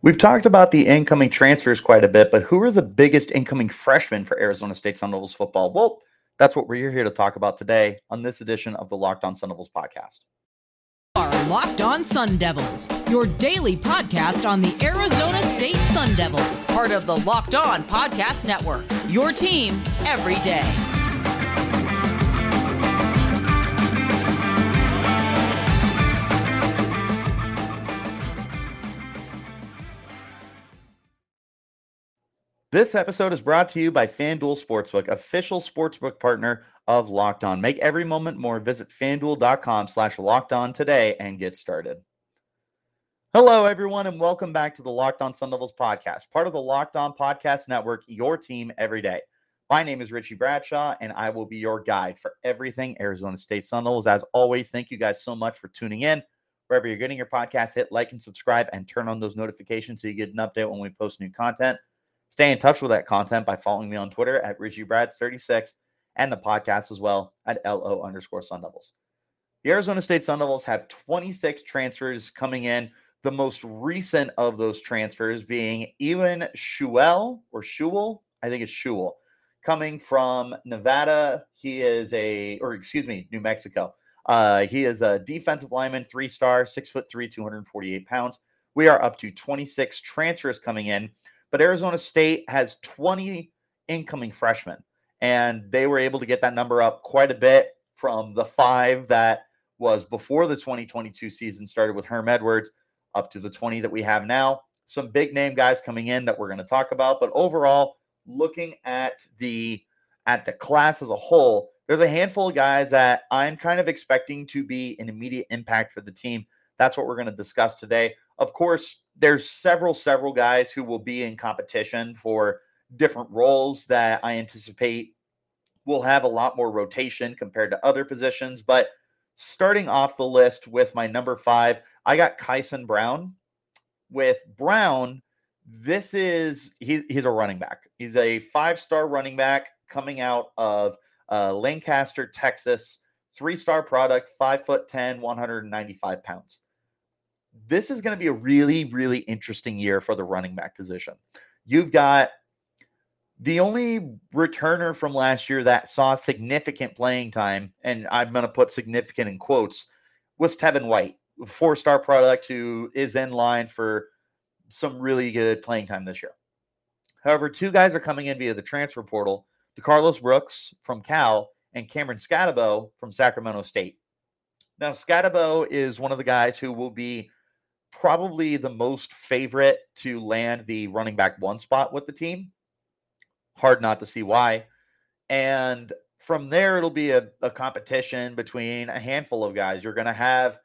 We've talked about the incoming transfers quite a bit, but who are the biggest incoming freshmen for Arizona State Sun Devils football? Well, that's what we're here to talk about today on this edition of the Locked On Sun Devils podcast. Are Locked On Sun Devils, your daily podcast on the Arizona State Sun Devils, part of the Locked On Podcast Network. Your team every day. This episode is brought to you by FanDuel Sportsbook, official sportsbook partner of Locked On. Make every moment more. Visit fanduel.com slash locked on today and get started. Hello, everyone, and welcome back to the Locked On Sun Devils podcast, part of the Locked On Podcast Network, your team every day. My name is Richie Bradshaw, and I will be your guide for everything Arizona State Sun Devils. As always, thank you guys so much for tuning in. Wherever you're getting your podcast, hit like and subscribe and turn on those notifications so you get an update when we post new content. Stay in touch with that content by following me on Twitter at RichieBrads36 and the podcast as well at LO underscore Sun Devils. The Arizona State Sun Devils have 26 transfers coming in. The most recent of those transfers being Ewan Shuel or Shuel, I think it's Shuel, coming from Nevada. He is a, or excuse me, New Mexico. Uh, he is a defensive lineman, three star, six foot three, 248 pounds. We are up to 26 transfers coming in. But Arizona State has 20 incoming freshmen, and they were able to get that number up quite a bit from the five that was before the 2022 season started with Herm Edwards up to the 20 that we have now. Some big name guys coming in that we're going to talk about, but overall, looking at the at the class as a whole, there's a handful of guys that I'm kind of expecting to be an immediate impact for the team. That's what we're going to discuss today. Of course, there's several, several guys who will be in competition for different roles that I anticipate will have a lot more rotation compared to other positions. But starting off the list with my number five, I got Kyson Brown. With Brown, this is he, he's a running back. He's a five-star running back coming out of uh, Lancaster, Texas. Three-star product, five foot 10, 195 pounds this is going to be a really, really interesting year for the running back position. You've got the only returner from last year that saw significant playing time, and I'm going to put significant in quotes, was Tevin White, four star product who is in line for some really good playing time this year. However, two guys are coming in via the transfer portal DeCarlos Brooks from Cal and Cameron Skattebo from Sacramento State. Now, Skattebo is one of the guys who will be probably the most favorite to land the running back one spot with the team. Hard not to see why. And from there, it'll be a, a competition between a handful of guys. You're going to have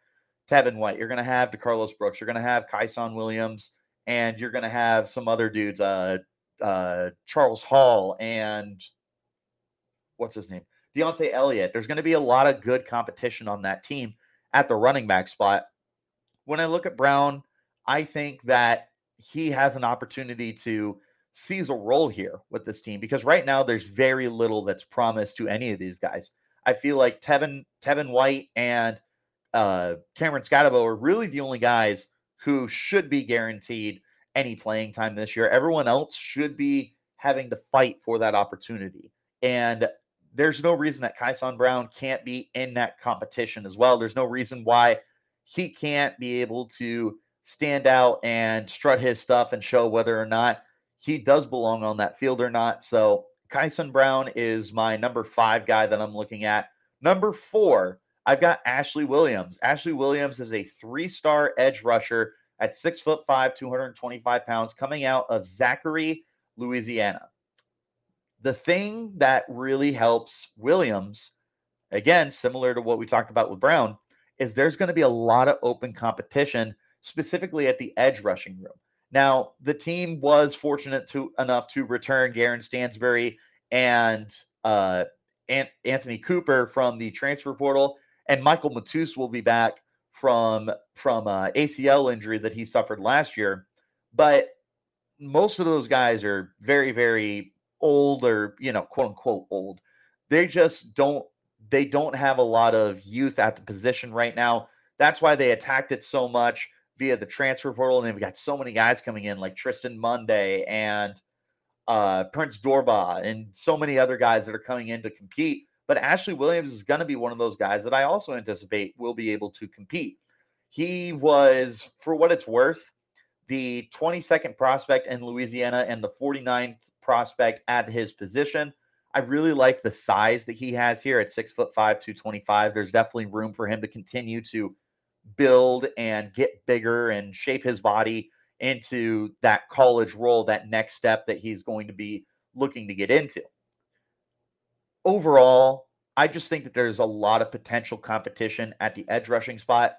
Tevin White, you're going to have DeCarlos Brooks, you're going to have Kyson Williams, and you're going to have some other dudes, uh, uh, Charles Hall, and what's his name? Deontay Elliott. There's going to be a lot of good competition on that team at the running back spot when I look at Brown, I think that he has an opportunity to seize a role here with this team because right now there's very little that's promised to any of these guys. I feel like Tevin Tevin White and uh, Cameron Skattebo are really the only guys who should be guaranteed any playing time this year. Everyone else should be having to fight for that opportunity. And there's no reason that Kyson Brown can't be in that competition as well. There's no reason why he can't be able to stand out and strut his stuff and show whether or not he does belong on that field or not. So Kyson Brown is my number five guy that I'm looking at. Number four, I've got Ashley Williams. Ashley Williams is a three-star edge rusher at six foot five, 225 pounds, coming out of Zachary, Louisiana. The thing that really helps Williams, again, similar to what we talked about with Brown, is there's going to be a lot of open competition, specifically at the edge rushing room. Now, the team was fortunate to enough to return Garen Stansbury and uh, Anthony Cooper from the transfer portal, and Michael Matus will be back from from uh, ACL injury that he suffered last year. But most of those guys are very, very old, or you know, quote unquote old. They just don't they don't have a lot of youth at the position right now. That's why they attacked it so much. via the transfer portal, and they've got so many guys coming in like Tristan Monday and uh, Prince Dorbah, and so many other guys that are coming in to compete. But Ashley Williams is going to be one of those guys that I also anticipate will be able to compete. He was, for what it's worth, the 22nd prospect in Louisiana and the 49th prospect at his position. I really like the size that he has here at six foot five, 225. There's definitely room for him to continue to build and get bigger and shape his body into that college role, that next step that he's going to be looking to get into. Overall, I just think that there's a lot of potential competition at the edge rushing spot.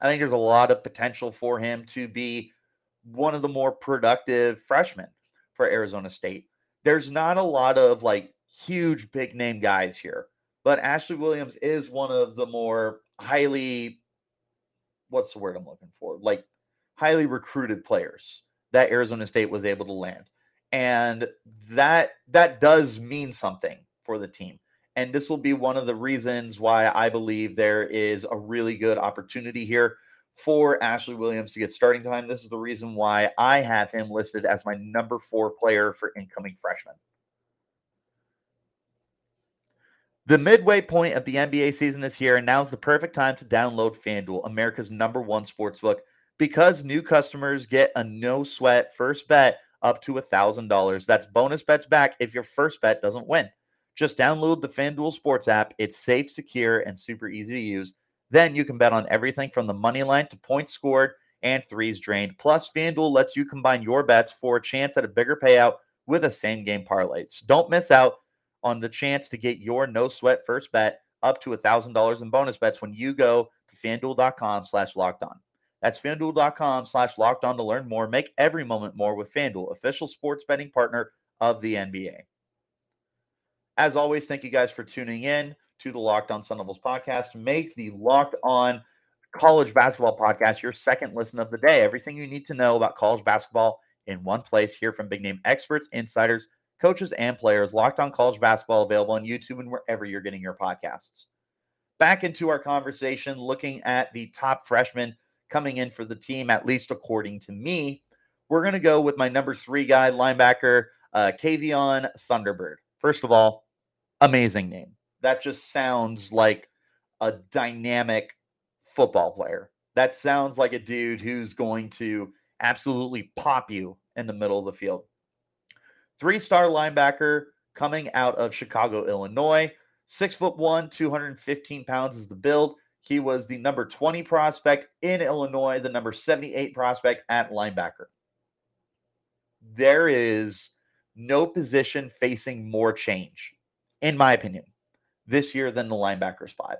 I think there's a lot of potential for him to be one of the more productive freshmen for Arizona State. There's not a lot of like huge big name guys here, but Ashley Williams is one of the more highly what's the word I'm looking for? Like highly recruited players that Arizona State was able to land. And that that does mean something for the team. And this will be one of the reasons why I believe there is a really good opportunity here for Ashley Williams to get starting time. This is the reason why I have him listed as my number four player for incoming freshmen. The midway point of the NBA season is here, and now's the perfect time to download FanDuel, America's number one sportsbook, because new customers get a no sweat first bet up to $1,000. That's bonus bets back if your first bet doesn't win. Just download the FanDuel Sports app. It's safe, secure, and super easy to use. Then you can bet on everything from the money line to points scored and threes drained. Plus, FanDuel lets you combine your bets for a chance at a bigger payout with a same game parlay. So Don't miss out on the chance to get your no sweat first bet up to $1,000 in bonus bets when you go to fanduel.com slash locked on. That's fanduel.com slash locked on to learn more. Make every moment more with Fanduel, official sports betting partner of the NBA. As always, thank you guys for tuning in to the Locked On Sun Devils podcast. Make the Locked On College Basketball podcast your second listen of the day. Everything you need to know about college basketball in one place. Hear from big name experts, insiders, coaches, and players. Locked on college basketball available on YouTube and wherever you're getting your podcasts. Back into our conversation, looking at the top freshmen coming in for the team, at least according to me. We're going to go with my number three guy, linebacker, uh, Kavion Thunderbird. First of all, amazing name. That just sounds like a dynamic football player. That sounds like a dude who's going to absolutely pop you in the middle of the field. Three star linebacker coming out of Chicago, Illinois. Six foot one, 215 pounds is the build. He was the number 20 prospect in Illinois, the number 78 prospect at linebacker. There is no position facing more change, in my opinion, this year than the linebacker spot.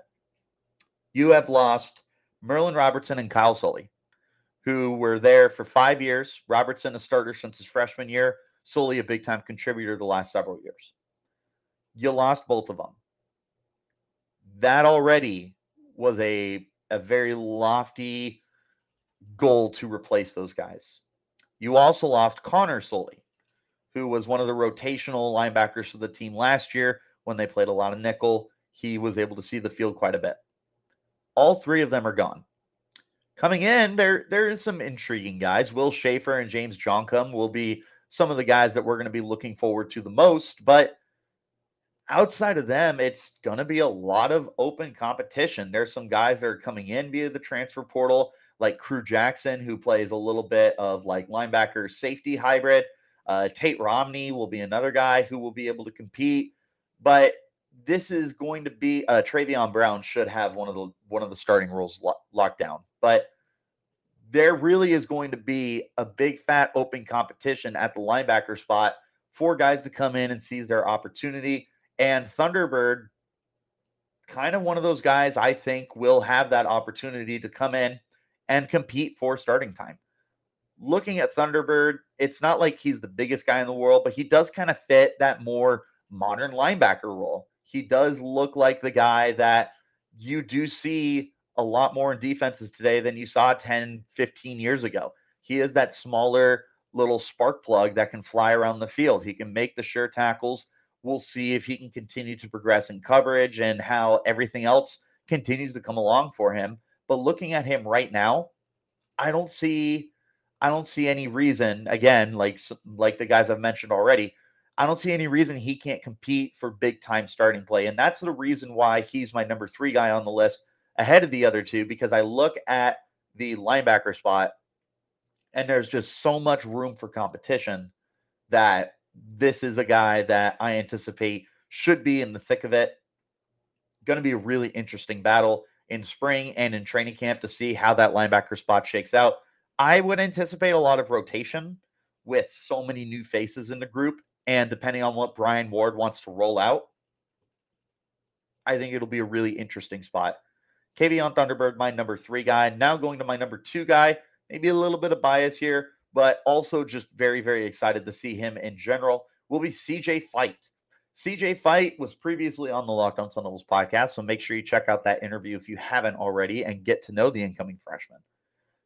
You have lost Merlin Robertson and Kyle Soelle, who were there for five years. Robertson, a starter since his freshman year. Soelle a big time contributor the last several years. You lost both of them. That already was a, a very lofty goal to replace those guys. You also lost Connor Soelle, who was one of the rotational linebackers for the team last year when they played a lot of nickel. He was able to see the field quite a bit. All three of them are gone. Coming in, there there is some intriguing guys. Will Schaefer and James Joncom will be some of the guys that we're going to be looking forward to the most. But outside of them, it's going to be a lot of open competition. There's some guys that are coming in via the transfer portal, like Crew Jackson, who plays a little bit of like linebacker safety hybrid. Uh, Tate Romney will be another guy who will be able to compete. But this is going to be uh, Travion Brown should have one of the one of the starting roles lo- locked down. But there really is going to be a big fat open competition at the linebacker spot for guys to come in and seize their opportunity. And Thunderbird, kind of one of those guys I think will have that opportunity to come in and compete for starting time. Looking at Thunderbird, it's not like he's the biggest guy in the world, but he does kind of fit that more modern linebacker role. He does look like the guy that you do see a lot more in defenses today than you saw 10, 15 years ago. He is that smaller little spark plug that can fly around the field. He can make the sure tackles. We'll see if he can continue to progress in coverage and how everything else continues to come along for him. But looking at him right now, I don't see I don't see any reason again like like the guys I've mentioned already. I don't see any reason he can't compete for big time starting play and that's the reason why he's my number 3 guy on the list ahead of the other two because I look at the linebacker spot and there's just so much room for competition that this is a guy that I anticipate should be in the thick of it. Going to be a really interesting battle in spring and in training camp to see how that linebacker spot shakes out. I would anticipate a lot of rotation with so many new faces in the group. And depending on what Brian Ward wants to roll out, I think it'll be a really interesting spot. Kavion Thunderbird, my number three guy. Now going to my number two guy. Maybe a little bit of bias here, but also just very, very excited to see him in general. Will be CJ Fite. CJ Fite was previously on the Locked On Sun Devils podcast, so make sure you check out that interview if you haven't already and get to know the incoming freshman.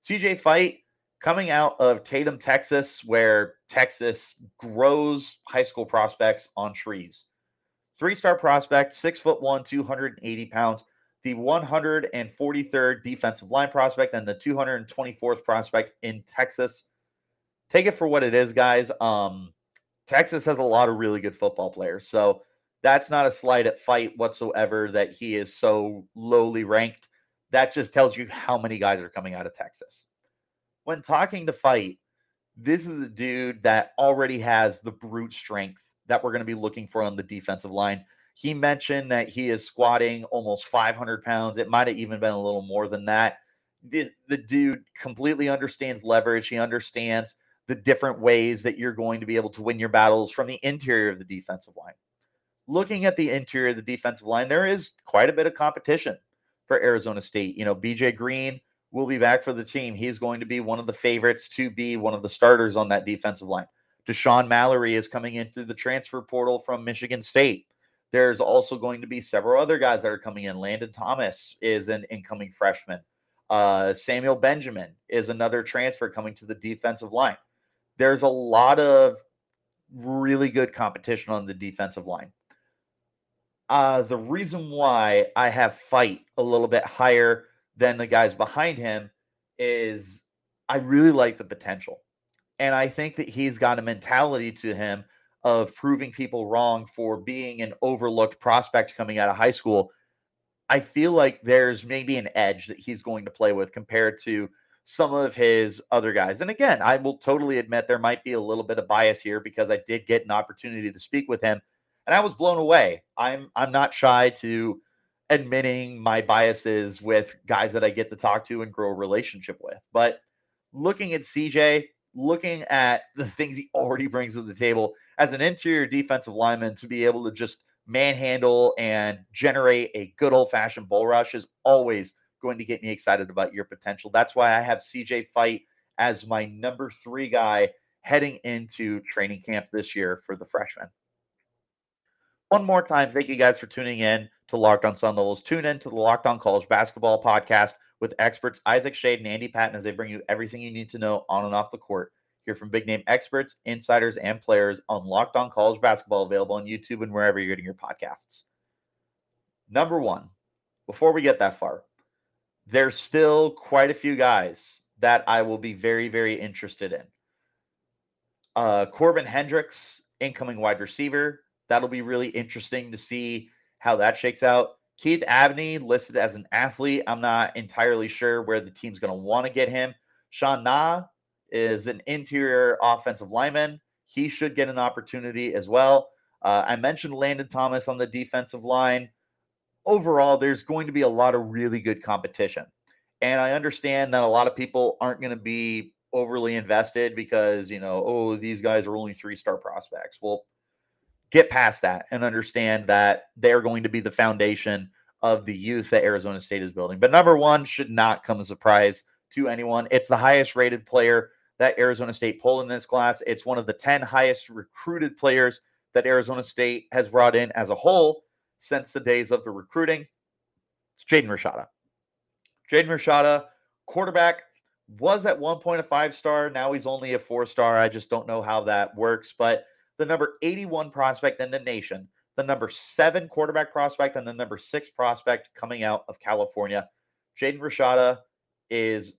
CJ Fite coming out of Tatum, Texas, where Texas grows high school prospects on trees. Three star prospect, six foot one, 280 pounds, the 143rd defensive line prospect, and the 224th prospect in Texas. Take it for what it is, guys. Um, Texas has a lot of really good football players. So that's not a slight at Fite whatsoever that he is so lowly ranked. That just tells you how many guys are coming out of Texas. When talking to Fite, this is a dude that already has the brute strength that we're going to be looking for on the defensive line. He mentioned that he is squatting almost 500 pounds. It might have even been a little more than that. The, the dude completely understands leverage. He understands the different ways that you're going to be able to win your battles from the interior of the defensive line. Looking at the interior of the defensive line, there is quite a bit of competition for Arizona State. You know, BJ Green will be back for the team. He's going to be one of the favorites to be one of the starters on that defensive line. Deshaun Mallory is coming in through the transfer portal from Michigan State. There's also going to be several other guys that are coming in. Landon Thomas is an incoming freshman. Uh, Samuel Benjamin is another transfer coming to the defensive line there's a lot of really good competition on the defensive line. Uh, the reason why I have Fite a little bit higher than the guys behind him is I really like the potential. And I think that he's got a mentality to him of proving people wrong for being an overlooked prospect coming out of high school. I feel like there's maybe an edge that he's going to play with compared to some of his other guys. And again, I will totally admit there might be a little bit of bias here because I did get an opportunity to speak with him and I was blown away. I'm I'm not shy to admitting my biases with guys that I get to talk to and grow a relationship with. But looking at CJ, looking at the things he already brings to the table as an interior defensive lineman to be able to just manhandle and generate a good old fashioned bull rush is always going to get me excited about your potential. That's why I have CJ Fite as my number three guy heading into training camp this year for the freshman. One more time, thank you guys for tuning in to Locked On Sun Devils. Tune in to the Locked On College Basketball podcast with experts Isaac Shade and Andy Patton as they bring you everything you need to know on and off the court. Hear from big name experts, insiders, and players on Locked On College Basketball, available on YouTube and wherever you're getting your podcasts. Number one, before we get that far, there's still quite a few guys that I will be very, very interested in. Uh, Corbin Hendricks, incoming wide receiver. That'll be really interesting to see how that shakes out. Keith Abney listed as an athlete. I'm not entirely sure where the team's going to want to get him. Sean Na is an interior offensive lineman. He should get an opportunity as well. Uh, I mentioned Landon Thomas on the defensive line overall, there's going to be a lot of really good competition. And I understand that a lot of people aren't going to be overly invested because, you know, oh, these guys are only three star prospects. Well, get past that and understand that they're going to be the foundation of the youth that Arizona State is building. But number one should not come as a surprise to anyone. It's the highest rated player that Arizona State pulled in this class. It's one of the 10 highest recruited players that Arizona State has brought in as a whole since the days of the recruiting. It's Jaden Rashada. Jaden Rashada, quarterback, was at one point a five star. Now he's only a four star. I just don't know how that works. But the number 81 prospect in the nation, the number seven quarterback prospect, and the number six prospect coming out of California. Jaden Rashada is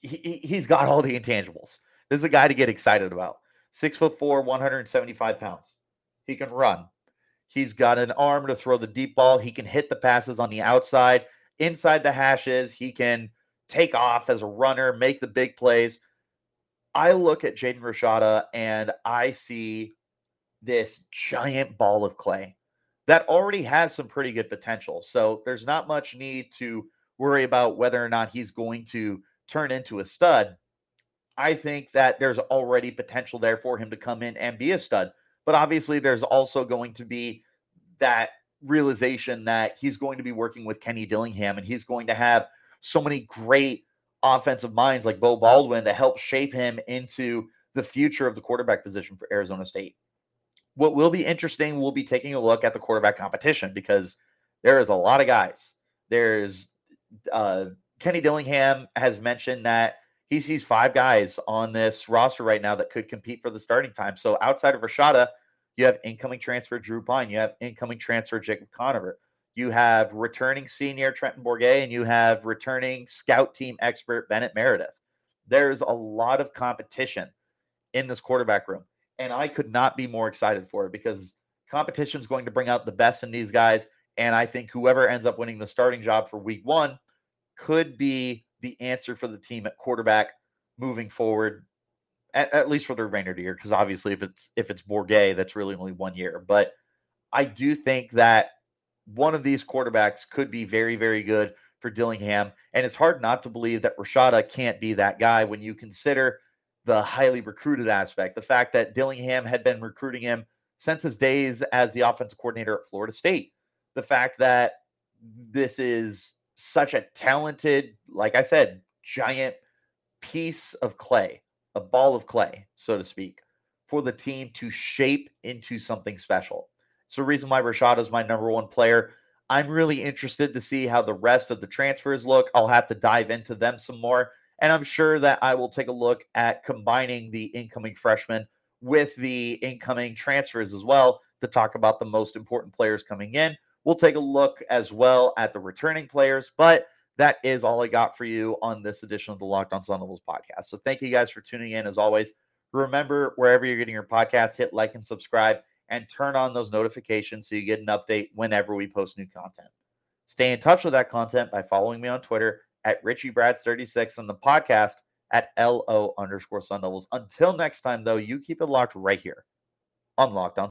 he, he's got all the intangibles. This is a guy to get excited about. Six foot four, 175 pounds. He can run. He's got an arm to throw the deep ball. He can hit the passes on the outside, inside the hashes. He can take off as a runner, make the big plays. I look at Jaden Rashada and I see this giant ball of clay that already has some pretty good potential. So there's not much need to worry about whether or not he's going to turn into a stud. I think that there's already potential there for him to come in and be a stud. But obviously, there's also going to be that realization that he's going to be working with Kenny Dillingham and he's going to have so many great offensive minds like Beau Baldwin to help shape him into the future of the quarterback position for Arizona State. What will be interesting, we'll be taking a look at the quarterback competition because there is a lot of guys. There's uh, Kenny Dillingham has mentioned that he sees five guys on this roster right now that could compete for the starting time. So outside of Rashada, you have incoming transfer Drew Pyne, you have incoming transfer Jacob Conover, you have returning senior Trenton Bourguet, and you have returning scout team expert Bennett Meredith. There's a lot of competition in this quarterback room, and I could not be more excited for it because competition is going to bring out the best in these guys. And I think whoever ends up winning the starting job for week one could be the answer for the team at quarterback moving forward, at, at least for the remainder of the year. Because obviously, if it's if it's Bourguet, that's really only one year. But I do think that one of these quarterbacks could be very, very good for Dillingham. And it's hard not to believe that Rashada can't be that guy when you consider the highly recruited aspect. The fact that Dillingham had been recruiting him since his days as the offensive coordinator at Florida State. The fact that this is such a talented, like I said, giant piece of clay, a ball of clay, so to speak, for the team to shape into something special. It's the reason why Rashada is my number one player. I'm really interested to see how the rest of the transfers look. I'll have to dive into them some more. And I'm sure that I will take a look at combining the incoming freshmen with the incoming transfers as well to talk about the most important players coming in. We'll take a look as well at the returning players, but that is all I got for you on this edition of the Locked On Sun Devils podcast. So thank you guys for tuning in as always. Remember, wherever you're getting your podcast, hit like and subscribe and turn on those notifications so you get an update whenever we post new content. Stay in touch with that content by following me on Twitter at RichieBrads36 and the podcast at LO underscore Sun Devils. Until next time, though, you keep it locked right here on Locked On